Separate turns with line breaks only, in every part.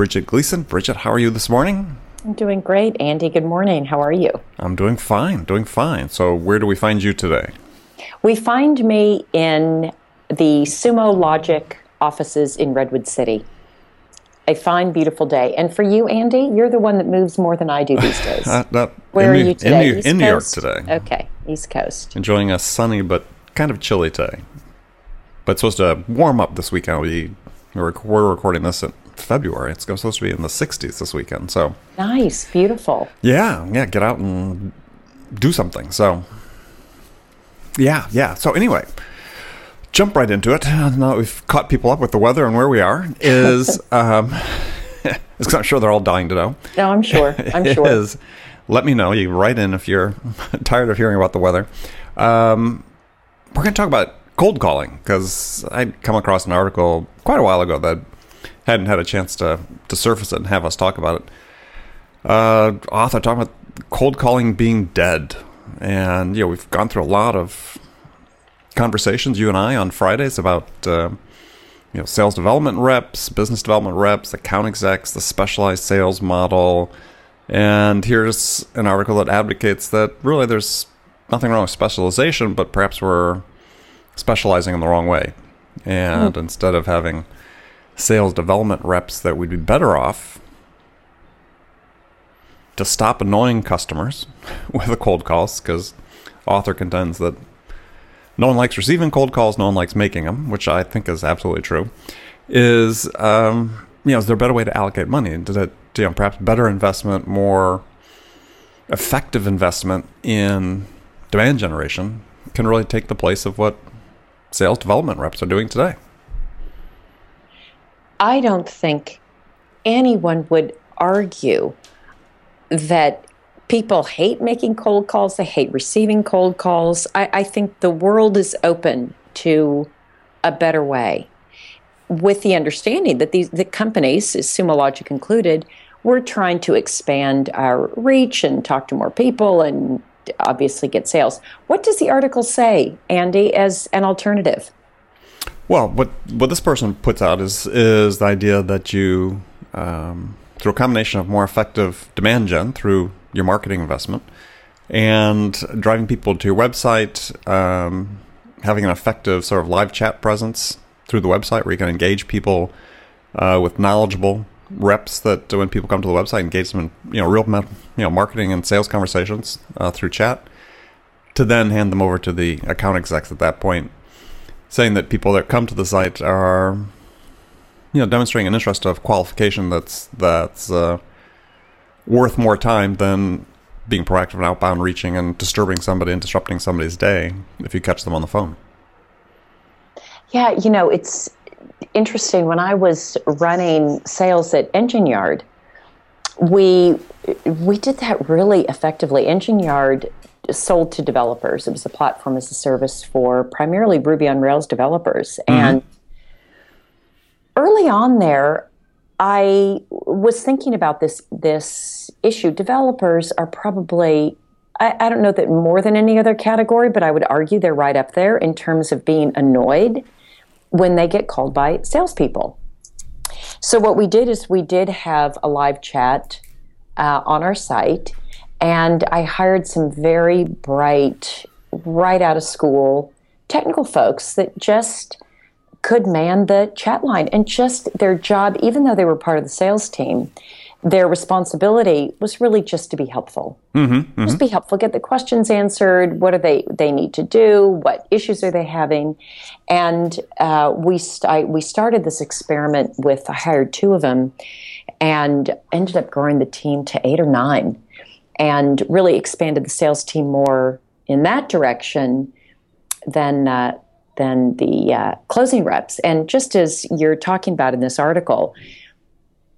Bridget Gleason. Bridget, how are you this morning?
I'm doing great, Andy. Good morning. How are you?
I'm doing fine, doing fine. So, where do we find you today?
We find me in the Sumo Logic offices in Redwood City. A fine, beautiful day. And for you, Andy, you're the one that moves more than I do these days. uh, Where are
New,
you today?
In, New, in New York today.
Okay, East Coast.
Enjoying a sunny but kind of chilly day. But it's supposed to warm up this weekend. We, we're, we're recording this at February. It's supposed to be in the 60s this weekend. So
nice, beautiful.
Yeah, yeah. Get out and do something. So yeah, yeah. So anyway, jump right into it. Now that we've caught people up with the weather and where we are, is um, because I'm sure they're all dying to know.
No, I'm sure. I'm sure.
Is let me know. You write in if you're tired of hearing about the weather. Um, we're going to talk about cold calling because I come across an article quite a while ago that hadn't had a chance to to surface it and have us talk about it. Uh, author talking about cold calling being dead, and you know we've gone through a lot of conversations you and I on Fridays about uh, you know sales development reps, business development reps, account execs, the specialized sales model, and here's an article that advocates that really there's nothing wrong with specialization, but perhaps we're specializing in the wrong way, and mm. instead of having sales development reps that we'd be better off to stop annoying customers with the cold calls because author contends that no one likes receiving cold calls, no one likes making them, which I think is absolutely true. Is um, you know, is there a better way to allocate money? Does it, you know, perhaps better investment, more effective investment in demand generation can really take the place of what sales development reps are doing today?
I don't think anyone would argue that people hate making cold calls, they hate receiving cold calls. I, I think the world is open to a better way with the understanding that these the companies, Sumo Logic included, we're trying to expand our reach and talk to more people and obviously get sales. What does the article say, Andy, as an alternative?
Well, what what this person puts out is is the idea that you um, through a combination of more effective demand gen through your marketing investment and driving people to your website, um, having an effective sort of live chat presence through the website where you can engage people uh, with knowledgeable reps that when people come to the website, engage them in you know real you know marketing and sales conversations uh, through chat, to then hand them over to the account execs at that point saying that people that come to the site are, you know, demonstrating an interest of qualification that's that's uh, worth more time than being proactive and outbound, reaching and disturbing somebody and disrupting somebody's day if you catch them on the phone.
Yeah, you know, it's interesting. When I was running sales at Engine Yard, we we did that really effectively. Engine Yard sold to developers. It was a platform as a service for primarily Ruby on Rails developers. Mm-hmm. And early on there, I was thinking about this this issue. Developers are probably I, I, don't know that more than any other category, but I would argue they're right up there in terms of being annoyed when they get called by salespeople. So what we did is we did have a live chat uh, on our site and I hired some very bright, right out of school technical folks that just could man the chat line and just their job, even though they were part of the sales team, their responsibility was really just to be helpful. Mm-hmm, mm-hmm. Just be helpful, get the questions answered. What do they they need to do? What issues are they having? And uh, we st- I, we started this experiment with I hired two of them, and ended up growing the team to eight or nine and really expanded the sales team more in that direction than uh, than the uh, closing reps. And just as you're talking about in this article,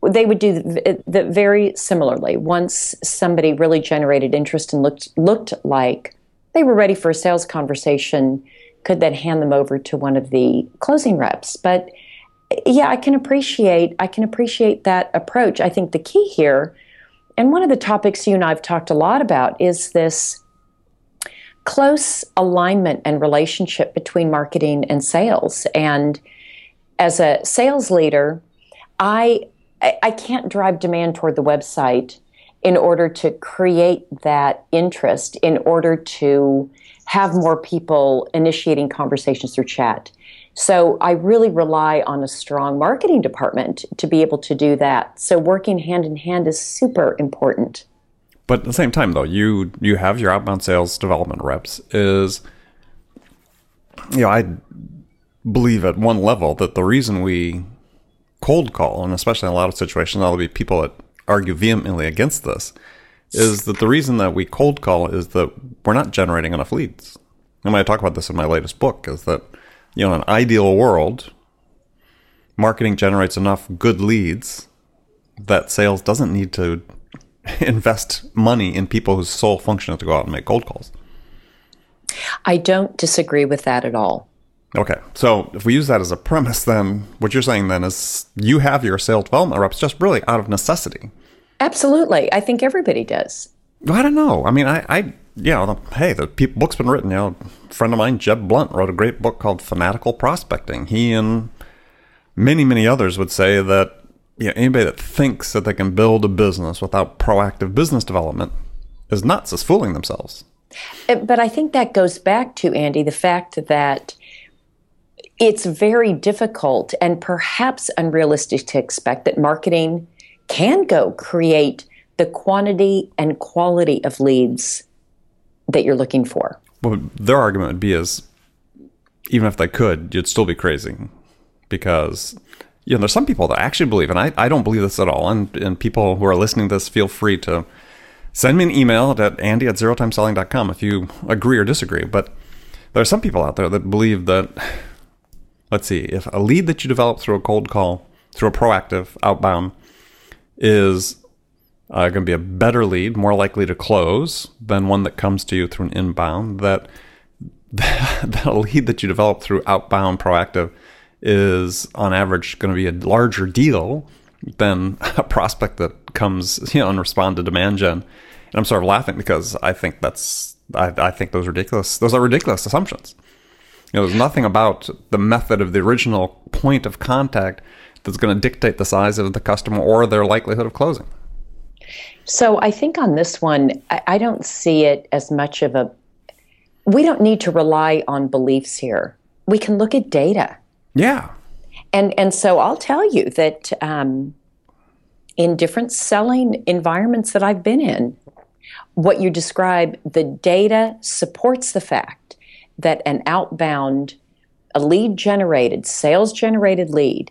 they would do the, the very similarly. Once somebody really generated interest and looked looked like they were ready for a sales conversation, could then hand them over to one of the closing reps. But yeah, I can appreciate I can appreciate that approach. I think the key here, and one of the topics you and I've talked a lot about, is this close alignment and relationship between marketing and sales. And as a sales leader, I I can't drive demand toward the website in order to create that interest, in order to have more people initiating conversations through chat. So I really rely on a strong marketing department to be able to do that. So working hand in hand is super important.
But at the same time, though, you you have your outbound sales development reps. Is you know I believe at one level that the reason we cold call, and especially in a lot of situations, there'll be people that argue vehemently against this, is that the reason that we cold call is that we're not generating enough leads. And I talk about this in my latest book, is that you know, in an ideal world, marketing generates enough good leads that sales doesn't need to invest money in people whose sole function is to go out and make cold calls.
I don't disagree with that at all.
Okay. So if we use that as a premise, then what you're saying then is you have your sales development reps just really out of necessity.
Absolutely. I think everybody does.
I don't know. I mean, I, I yeah, the, hey, the pe- book's been written. You know, a friend of mine, Jeb Blount, wrote a great book called Fanatical Prospecting. He and many, many others would say that you know, anybody that thinks that they can build a business without proactive business development is nuts, is fooling themselves.
But I think that goes back to, Andy, the fact that it's very difficult and perhaps unrealistic to expect that marketing can go create the quantity and quality of leads that you're looking for.
Well, their argument would be is even if they could, you'd still be crazy because you know there's some people that actually believe, and I, I don't believe this at all. And and people who are listening to this, feel free to send me an email at andy at zerotimeselling.com if you agree or disagree. But there are some people out there that believe that let's see, if a lead that you develop through a cold call, through a proactive outbound, is uh, going to be a better lead, more likely to close than one that comes to you through an inbound. That that lead that you develop through outbound proactive is on average going to be a larger deal than a prospect that comes you know and respond to demand gen. And I'm sort of laughing because I think that's I, I think those ridiculous those are ridiculous assumptions. You know, there's nothing about the method of the original point of contact that's going to dictate the size of the customer or their likelihood of closing.
So I think on this one, I, don't see it as much of a. We don't need to rely on beliefs here. We can look at data.
Yeah.
And and so I'll tell you that um, in different selling environments that I've been in, what you describe, the data supports the fact that an outbound, a lead generated, sales generated lead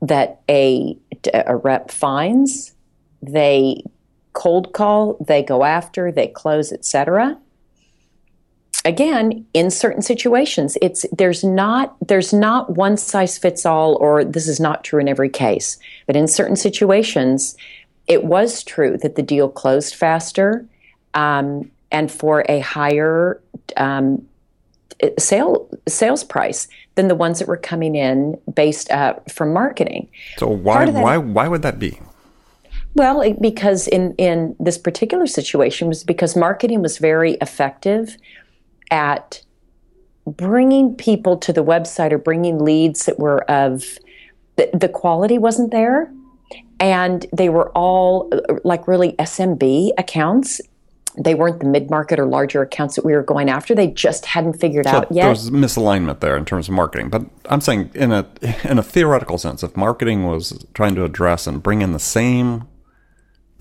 that a, a rep finds, they cold call, they go after, they close, etc. Again, in certain situations, it's there's not there's not one size fits all, or this is not true in every case. But in certain situations, it was true that the deal closed faster um, and for a higher um, sale sales price than the ones that were coming in based uh, from marketing.
So why why why would that be?
Well, it, because in in this particular situation was because marketing was very effective at bringing people to the website or bringing leads that were of the, the quality wasn't there and they were all uh, like really SMB accounts they weren't the mid-market or larger accounts that we were going after. They just hadn't figured so out yet.
There was misalignment there in terms of marketing. But I'm saying in a in a theoretical sense, if marketing was trying to address and bring in the same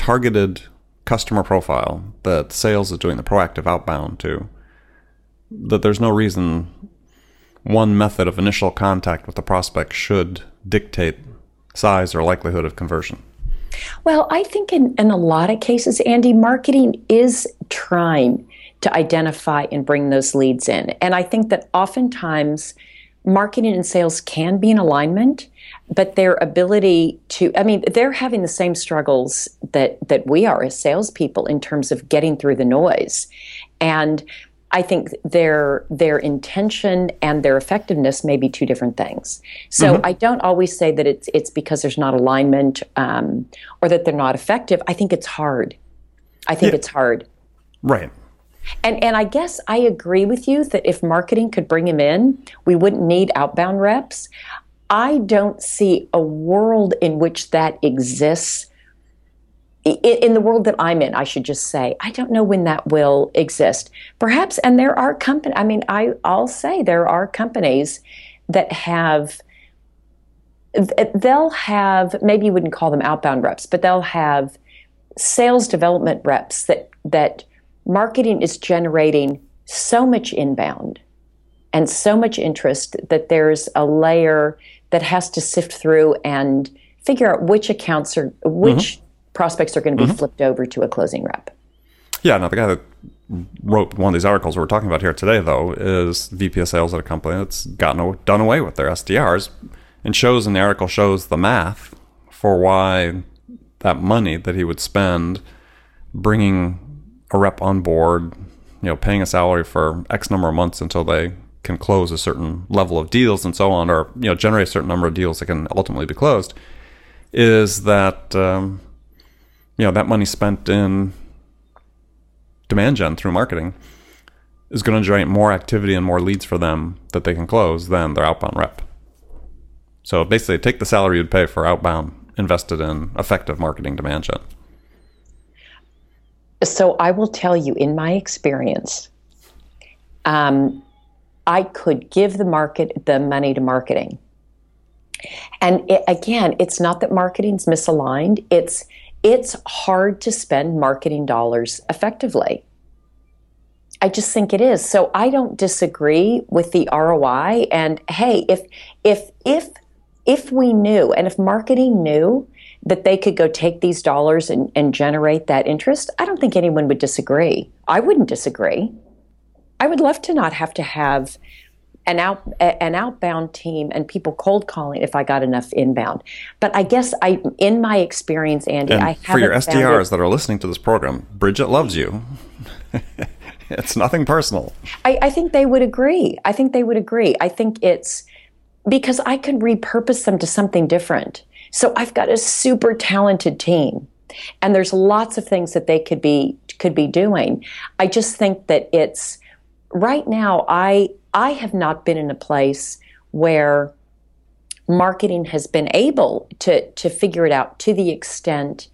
targeted customer profile that sales is doing the proactive outbound to, that there's no reason one method of initial contact with the prospect should dictate size or likelihood of conversion.
Well, I think in, in a lot of cases, Andy, marketing is trying to identify and bring those leads in. And I think that oftentimes marketing and sales can be in alignment. But their ability to i mean they're having the same struggles that that we are as salespeople in terms of getting through the noise and I think their their intention and their effectiveness may be two different things. So mm-hmm. I don't always say that it's it's because there's not alignment um, or that they're not effective. I think it's hard. I think yeah. it's hard.
Right.
And and I guess I agree with you that if marketing could bring him in, we wouldn't need outbound reps. I don't see a world in which that exists. In the world that I'm in, I should just say, I don't know when that will exist. Perhaps, and there are companies, I mean, I, I'll say there are companies that have, they'll have, maybe you wouldn't call them outbound reps, but they'll have sales development reps that, that marketing is generating so much inbound and so much interest that there's a layer that has to sift through and figure out which accounts are which mm-hmm. prospects are going to be mm-hmm. flipped over to a closing rep.
Yeah, now the guy that wrote one of these articles we're talking about here today, though, is VP of sales at a company that's gotten done away with their SDRs, and shows in the article shows the math for why that money that he would spend bringing a rep on board, you know, paying a salary for X number of months until they can close a certain level of deals and so on, or you know, generate a certain number of deals that can ultimately be closed, is that um, you know that money spent in demand gen through marketing is going to generate more activity and more leads for them that they can close than their outbound rep. So basically, take the salary you'd pay for outbound invested in effective marketing demand gen.
So I will tell you, in my experience, um, I could give the market the money to marketing. And it, again, it's not that marketing's misaligned. It's it's hard to spend marketing dollars effectively. I just think it is. So I don't disagree with the ROI. And hey, if if if if we knew and if marketing knew that they could go take these dollars and, and generate that interest, I don't think anyone would disagree. I wouldn't disagree. I would love to not have to have an out an outbound team and people cold calling if I got enough inbound. But I guess I, in my experience, Andy,
and
I
for your SDRs that are listening to this program, Bridget loves you. it's nothing personal.
I, I think they would agree. I think they would agree. I think it's because I could repurpose them to something different. So I've got a super talented team and there's lots of things that they could be could be doing. I just think that it's right now I I have not been in a place where marketing has been able to to figure it out to the extent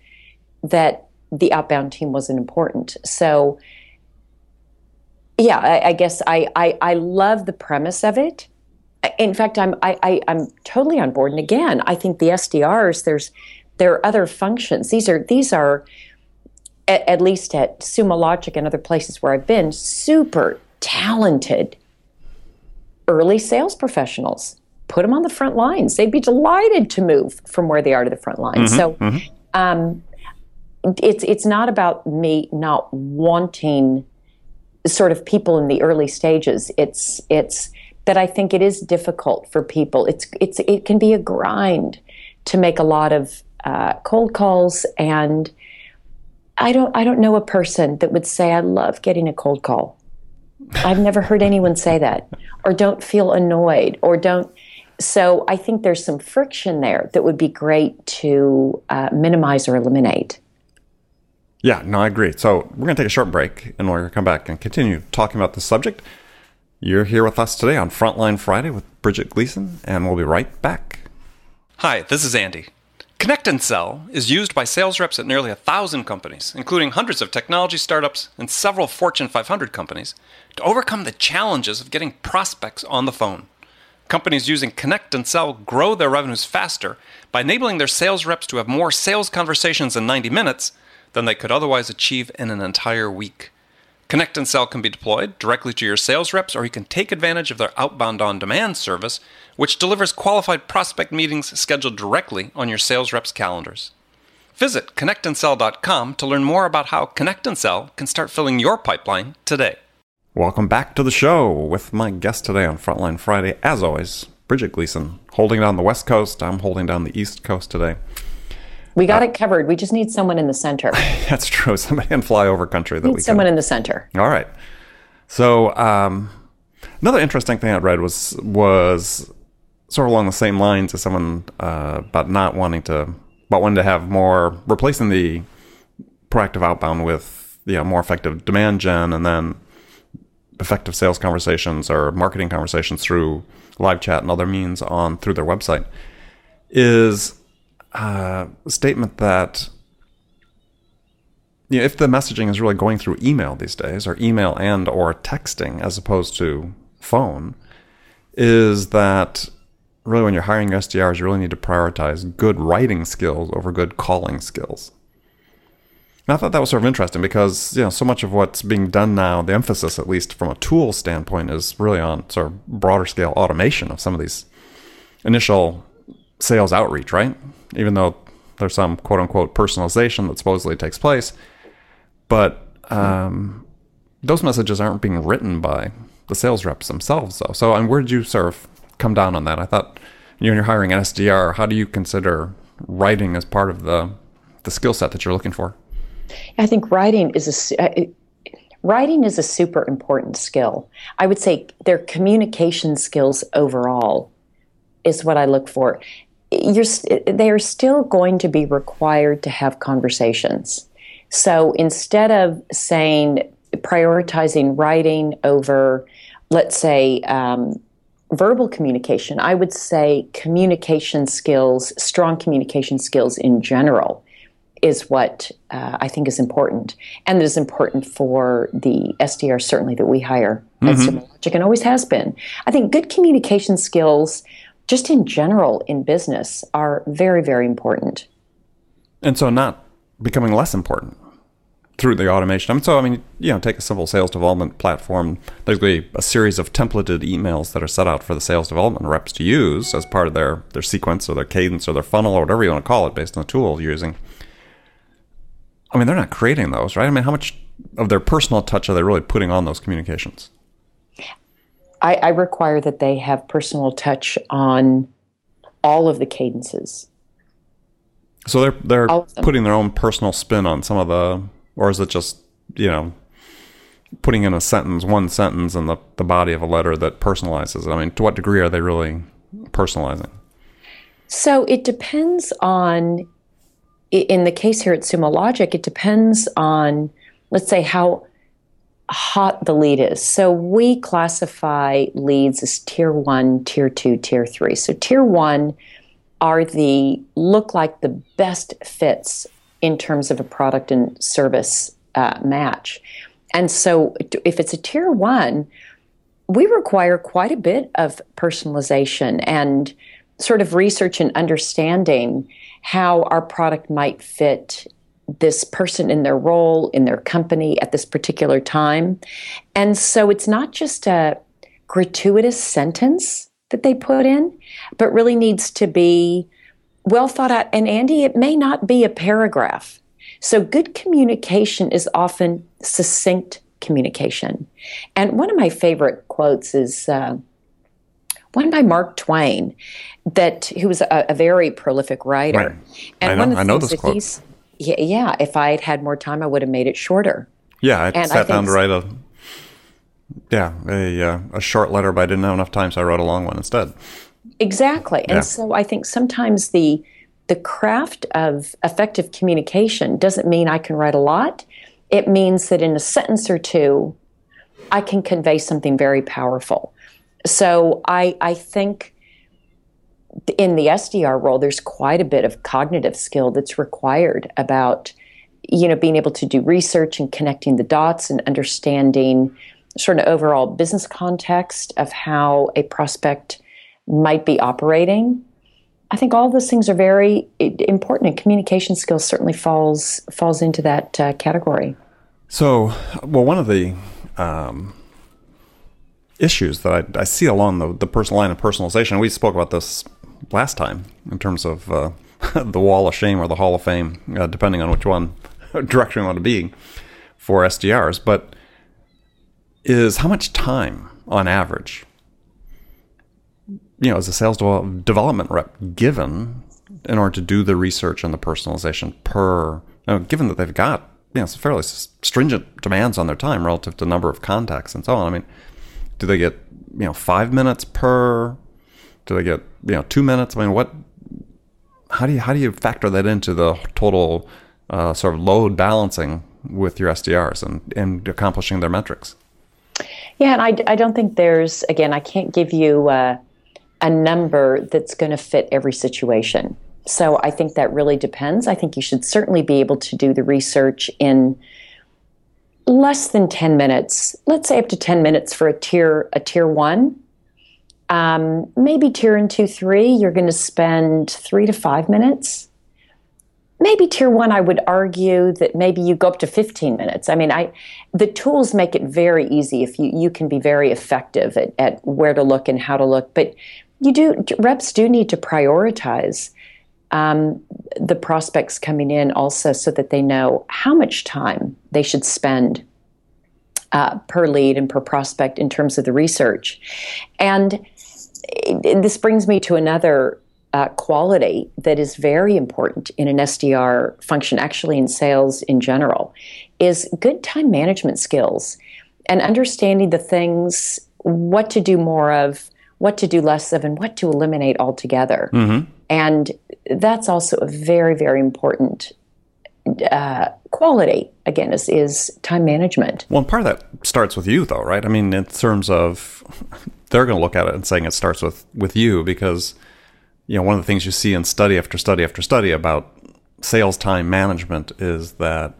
that the outbound team wasn't important. So yeah, I, I guess I, I I love the premise of it. In fact, I'm I, I I'm totally on board. And again, I think the SDRs there's there are other functions. These are these are at, at least at Sumo Logic and other places where I've been super talented early sales professionals. Put them on the front lines. They'd be delighted to move from where they are to the front lines. Mm-hmm, so mm-hmm. Um, it's it's not about me not wanting sort of people in the early stages. It's it's that I think it is difficult for people. It's it's it can be a grind to make a lot of uh, cold calls and I don't I don't know a person that would say I love getting a cold call. I've never heard anyone say that, or don't feel annoyed, or don't. So I think there's some friction there that would be great to uh, minimize or eliminate.
Yeah, no, I agree. So we're going to take a short break and we're going to come back and continue talking about the subject. You're here with us today on Frontline Friday with Bridget Gleason, and we'll be right back.
Hi, this is Andy. Connect and Sell is used by sales reps at nearly a thousand companies, including hundreds of technology startups and several Fortune 500 companies, to overcome the challenges of getting prospects on the phone. Companies using Connect and Sell grow their revenues faster by enabling their sales reps to have more sales conversations in 90 minutes than they could otherwise achieve in an entire week. Connect and Sell can be deployed directly to your sales reps, or you can take advantage of their outbound on demand service, which delivers qualified prospect meetings scheduled directly on your sales reps' calendars. Visit connectandsell.com to learn more about how Connect and Sell can start filling your pipeline today.
Welcome back to the show with my guest today on Frontline Friday, as always, Bridget Gleason, holding down the West Coast. I'm holding down the East Coast today.
We got uh, it covered. We just need someone in the center.
That's true. Somebody in flyover country that
need
we
someone
can.
in the center.
All right. So um, another interesting thing I read was was sort of along the same lines as someone uh, about not wanting to, about wanting to have more replacing the proactive outbound with you know more effective demand gen and then effective sales conversations or marketing conversations through live chat and other means on through their website is uh, statement that you know, if the messaging is really going through email these days or email and or texting as opposed to phone is that really when you're hiring SDRs you really need to prioritize good writing skills over good calling skills. And I thought that was sort of interesting because you know so much of what's being done now, the emphasis at least from a tool standpoint, is really on sort of broader scale automation of some of these initial sales outreach, right? Even though there's some quote unquote personalization that supposedly takes place, but um, those messages aren't being written by the sales reps themselves, though. So, and where did you sort of come down on that? I thought you know, you're hiring an SDR. How do you consider writing as part of the the skill set that you're looking for?
I think writing is a uh, writing is a super important skill. I would say their communication skills overall is what I look for. You're, they are still going to be required to have conversations. So instead of saying prioritizing writing over, let's say, um, verbal communication, I would say communication skills, strong communication skills in general is what uh, I think is important, and that is important for the SDR certainly that we hire mm-hmm. at and always has been. I think good communication skills, just in general in business, are very very important.
And so, not becoming less important through the automation. I mean, so I mean, you know, take a simple sales development platform. There's going to be a series of templated emails that are set out for the sales development reps to use as part of their their sequence or their cadence or their funnel or whatever you want to call it, based on the tool you're using. I mean, they're not creating those, right? I mean, how much of their personal touch are they really putting on those communications?
I, I require that they have personal touch on all of the cadences.
So they're they're putting their own personal spin on some of the, or is it just you know putting in a sentence, one sentence in the, the body of a letter that personalizes it? I mean, to what degree are they really personalizing?
So it depends on in the case here at Sumo Logic, it depends on, let's say, how hot the lead is. So we classify leads as tier one, tier two, tier three. So tier one are the look like the best fits in terms of a product and service uh, match. And so if it's a tier one, we require quite a bit of personalization and sort of research and understanding how our product might fit this person in their role, in their company at this particular time. And so it's not just a gratuitous sentence that they put in, but really needs to be well thought out. And Andy, it may not be a paragraph. So good communication is often succinct communication. And one of my favorite quotes is uh, one by Mark Twain, that who was a, a very prolific writer.
Right. And I know, one of the I know things this
quote. Yeah, yeah, if I had had more time, I would have made it shorter.
Yeah, I and sat I down to write a yeah a uh, a short letter, but I didn't have enough time, so I wrote a long one instead.
Exactly, and yeah. so I think sometimes the the craft of effective communication doesn't mean I can write a lot. It means that in a sentence or two, I can convey something very powerful. So I I think in the SDR role, there's quite a bit of cognitive skill that's required about, you know, being able to do research and connecting the dots and understanding sort of overall business context of how a prospect might be operating. I think all those things are very important, and communication skills certainly falls falls into that uh, category.
So, well, one of the um, issues that I, I, see along the, the personal line of personalization, we spoke about this last time in terms of uh, the wall of shame or the hall of fame, uh, depending on which one direction you want to be for SDRs. But is how much time on average you know, as a sales development rep given in order to do the research and the personalization per, you know, given that they've got, you know, some fairly stringent demands on their time relative to number of contacts and so on. I mean, do they get, you know, five minutes per? Do they get, you know, two minutes? I mean, what, how do you, how do you factor that into the total uh, sort of load balancing with your SDRs and, and accomplishing their metrics?
Yeah, and I, I don't think there's, again, I can't give you uh, a number that's going to fit every situation. So I think that really depends. I think you should certainly be able to do the research in less than 10 minutes. Let's say up to 10 minutes for a tier a tier 1. Um, maybe tier and 2 3 you're going to spend 3 to 5 minutes maybe tier one i would argue that maybe you go up to 15 minutes i mean i the tools make it very easy if you you can be very effective at, at where to look and how to look but you do reps do need to prioritize um, the prospects coming in also so that they know how much time they should spend uh, per lead and per prospect in terms of the research and this brings me to another uh, quality that is very important in an SDR function, actually in sales in general, is good time management skills and understanding the things, what to do more of, what to do less of, and what to eliminate altogether. Mm-hmm. And that's also a very, very important uh, quality again is, is time management.
Well part of that starts with you though right? I mean in terms of they're going to look at it and saying it starts with with you because you know, one of the things you see in study after study after study about sales time management is that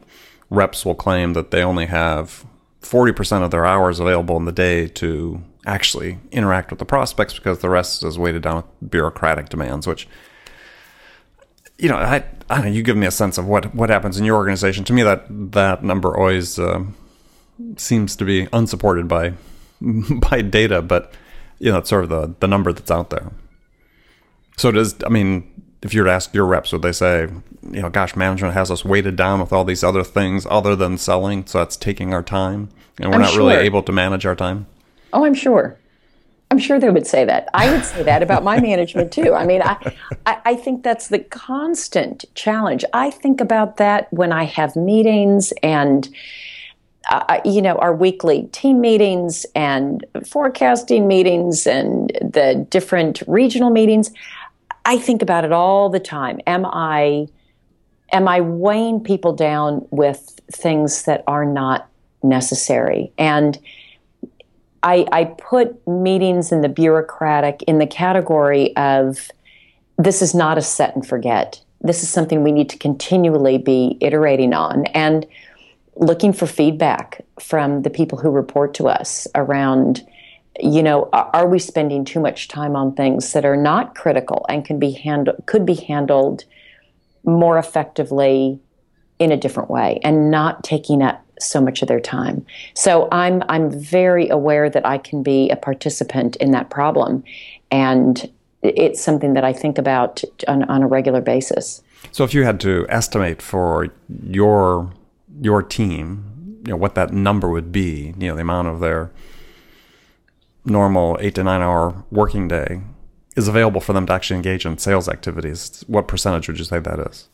reps will claim that they only have 40% of their hours available in the day to actually interact with the prospects because the rest is weighted down with bureaucratic demands, which, you know, I, I don't know, you give me a sense of what, what happens in your organization. To me, that, that number always uh, seems to be unsupported by, by data, but, you know, it's sort of the, the number that's out there. So does I mean, if you were to ask your reps, would they say, you know, gosh, management has us weighted down with all these other things other than selling, so that's taking our time, and we're I'm not sure. really able to manage our time?
Oh, I'm sure. I'm sure they would say that. I would say that about my management too. I mean, I, I think that's the constant challenge. I think about that when I have meetings and, uh, you know, our weekly team meetings and forecasting meetings and the different regional meetings. I think about it all the time. Am I am I weighing people down with things that are not necessary? And I, I put meetings in the bureaucratic in the category of this is not a set and forget. This is something we need to continually be iterating on and looking for feedback from the people who report to us around you know, are we spending too much time on things that are not critical and can be handled could be handled more effectively in a different way and not taking up so much of their time. So I'm I'm very aware that I can be a participant in that problem and it's something that I think about on, on a regular basis.
So if you had to estimate for your your team, you know, what that number would be, you know, the amount of their normal eight to nine hour working day is available for them to actually engage in sales activities, what percentage would you say that is?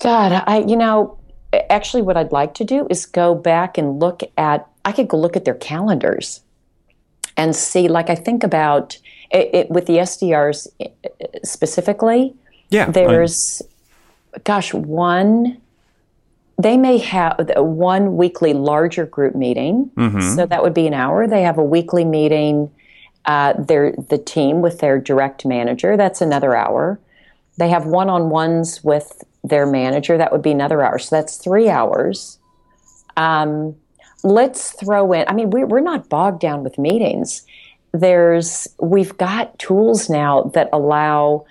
God, I you know, actually what I'd like to do is go back and look at I could go look at their calendars and see like I think about it, it with the SDRs specifically.
Yeah.
There's I'm... gosh, one they may have one weekly larger group meeting, mm-hmm. so that would be an hour. They have a weekly meeting, uh, their the team with their direct manager. That's another hour. They have one on ones with their manager. That would be another hour. So that's three hours. Um, let's throw in. I mean, we, we're not bogged down with meetings. There's we've got tools now that allow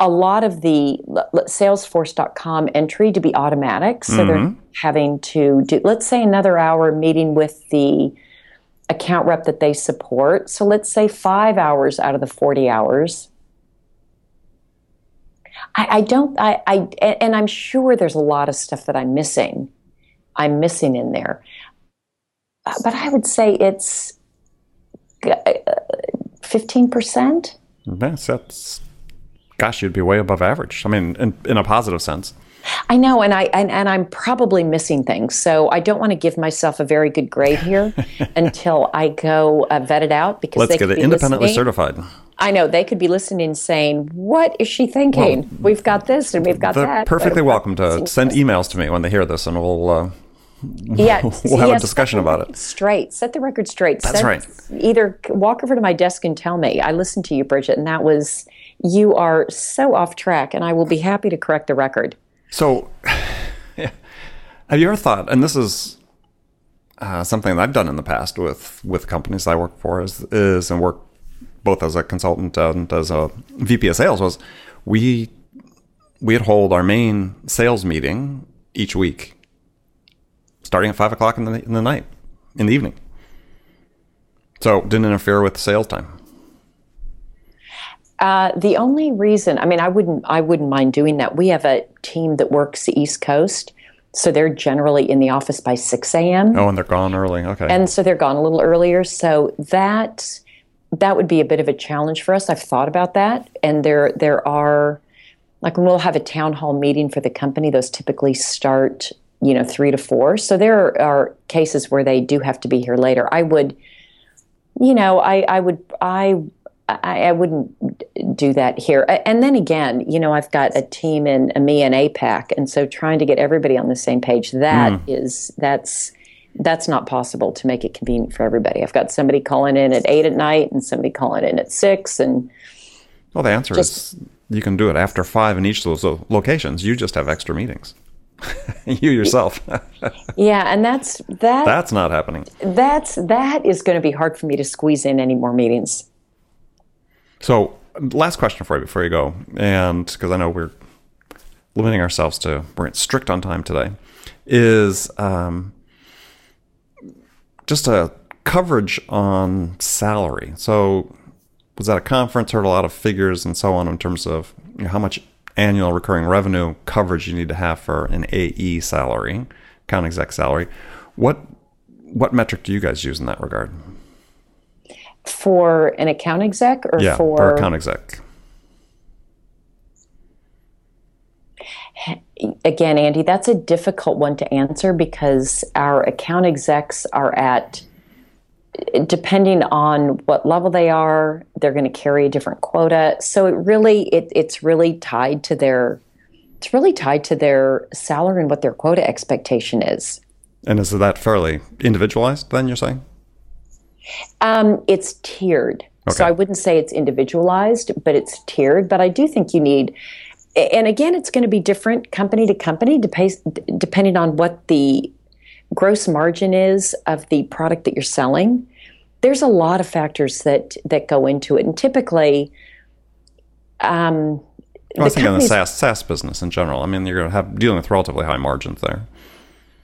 a lot of the salesforce.com entry to be automatic so mm-hmm. they're having to do let's say another hour meeting with the account rep that they support so let's say five hours out of the 40 hours i, I don't I, I and i'm sure there's a lot of stuff that i'm missing i'm missing in there uh, but i would say it's fifteen percent.
Yes, that's gosh, you'd be way above average. I mean, in, in a positive sense.
I know, and I and, and I'm probably missing things, so I don't want to give myself a very good grade here until I go uh, vet it out because
Let's get it independently
listening.
certified.
I know they could be listening, saying, "What is she thinking? we've got this and we've got
They're
that."
perfectly welcome to send emails to me when they hear this, and we'll uh,
Yeah,
we'll have
yeah,
a discussion
set
about it.
Straight, set the record straight.
That's
Set-
right.
Either walk over to my desk and tell me. I listened to you, Bridget, and that was you are so off track, and I will be happy to correct the record.
So, have you ever thought? And this is uh, something that I've done in the past with with companies I work for is is and work both as a consultant and as a VP of sales was we we'd hold our main sales meeting each week, starting at five o'clock in the in the night in the evening. So didn't interfere with sales time.
Uh, the only reason, I mean, I wouldn't, I wouldn't mind doing that. We have a team that works the East Coast, so they're generally in the office by six a.m.
Oh, and they're gone early. Okay.
and so they're gone a little earlier. So that that would be a bit of a challenge for us. I've thought about that, and there there are like when we'll have a town hall meeting for the company. Those typically start you know three to four. So there are cases where they do have to be here later. I would, you know, I I would I. I, I wouldn't do that here. And then again, you know, I've got a team in EMEA and APAC, and so trying to get everybody on the same page, that hmm. is that's that's not possible to make it convenient for everybody. I've got somebody calling in at eight at night and somebody calling in at six, and
Well, the answer
Just-
is you can do it after five in each of those locations. You just have extra meetings. you yourself.
yeah, and that's that
That's not happening.
that's that is going to be hard for me to squeeze in any more meetings.
So, last question for you before you go, and because I know we're limiting ourselves to we're strict on time today, is um, just a coverage on salary. So, was at a conference, heard a lot of figures and so on in terms of you know, how much annual recurring revenue coverage you need to have for an AE salary, account exec salary. What what metric do you guys use in that regard?
For an account exec or
Yeah,
for
for account exec.
Again, Andy, that's a difficult one to answer because our account execs are at, depending on what level they are, they're going to carry a different quota. So it really, it, it's really tied to their, it's really tied to their salary and what their quota expectation is.
And is that fairly individualized? Then you're saying?
Um, it's tiered. So I wouldn't say it's individualized, but it's tiered. But I do think you need, and again, it's going to be different company to company, depending on what the gross margin is of the product that you're selling. There's a lot of factors that that go into it, and typically, um,
Well, I think in the SaaS, SaaS business in general. I mean, you're going to have dealing with relatively high margins there.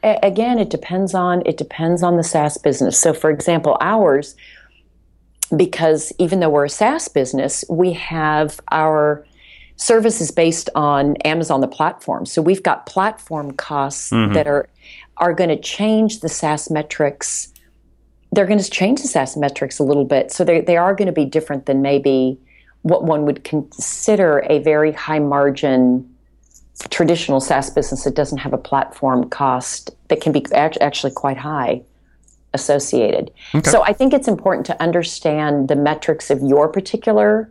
Again it depends on it depends on the SaaS business. So for example, ours because even though we're a SaaS business, we have our services based on Amazon the platform. So we've got platform costs mm-hmm. that are are going to change the SaaS metrics. They're going to change the SaaS metrics a little bit. So they they are going to be different than maybe what one would consider a very high margin traditional SaaS business that doesn't have a platform cost that can be actually quite high associated. So I think it's important to understand the metrics of your particular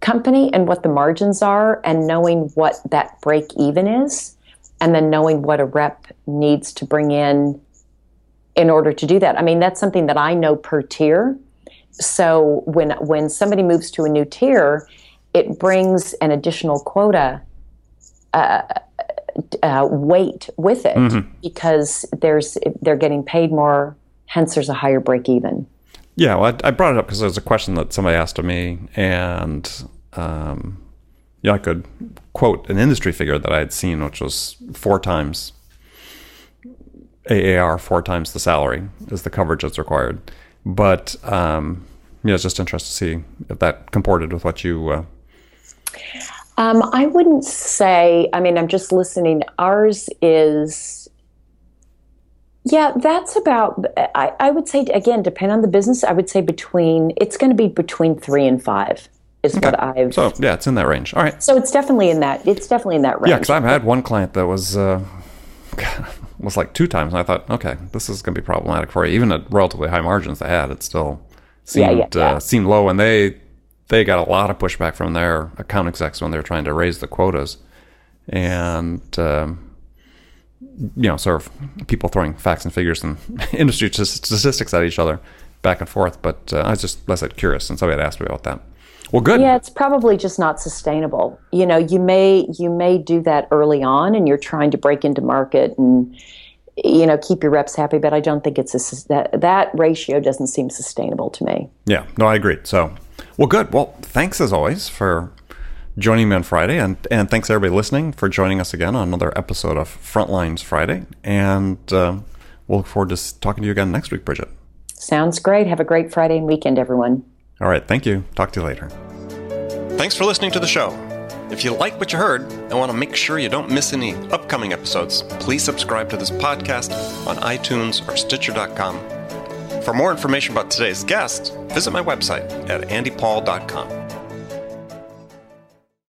company and what the margins are and knowing what that break even is and then knowing what a rep needs to bring in in order to do that. I mean that's something that I know per tier. So when when somebody moves to a new tier, it brings an additional quota uh, weight with it because there's they're getting paid more. Hence, there's a higher break even.
Yeah, well, I, I brought it up because there was a question that somebody asked of me, and um, yeah, I could quote an industry figure that I had seen, which was four times AAR, four times the salary is the coverage that's required. But um, yeah, it's just interesting to see if that comported with what you. Uh,
Um, I wouldn't say. I mean, I'm just listening. Ours is, Yeah, that's about. I, I would say again, depend on the business. I would say between it's going to be between three and five is what I've.
So yeah, it's in that range. All right.
So it's definitely in that. It's definitely in that range.
Yeah, because I've had one client that was uh, was like two times, and I thought, okay, this is going to be problematic for you. Even at relatively high margins they had, it still
Yeah,
seemed
yeah, yeah.
Uh, seemed low, and they they got a lot of pushback from their account execs when they were trying to raise the quotas, and. Um, you know, sort of people throwing facts and figures and industry statistics at each other back and forth. But uh, I was just, less curious, and somebody had asked me about that. Well, good.
Yeah, it's probably just not sustainable. You know, you may you may do that early on, and you're trying to break into market and you know keep your reps happy. But I don't think it's a, that that ratio doesn't seem sustainable to me.
Yeah, no, I agree. So, well, good. Well, thanks as always for joining me on Friday, and and thanks everybody listening for joining us again on another episode of Frontlines Friday. And uh, we'll look forward to talking to you again next week, Bridget.
Sounds great. Have a great Friday and weekend, everyone.
All right, thank you. Talk to you later.
Thanks for listening to the show. If you like what you heard and want to make sure you don't miss any upcoming episodes, please subscribe to this podcast on iTunes or Stitcher.com. For more information about today's guest, visit my website at andypaul.com.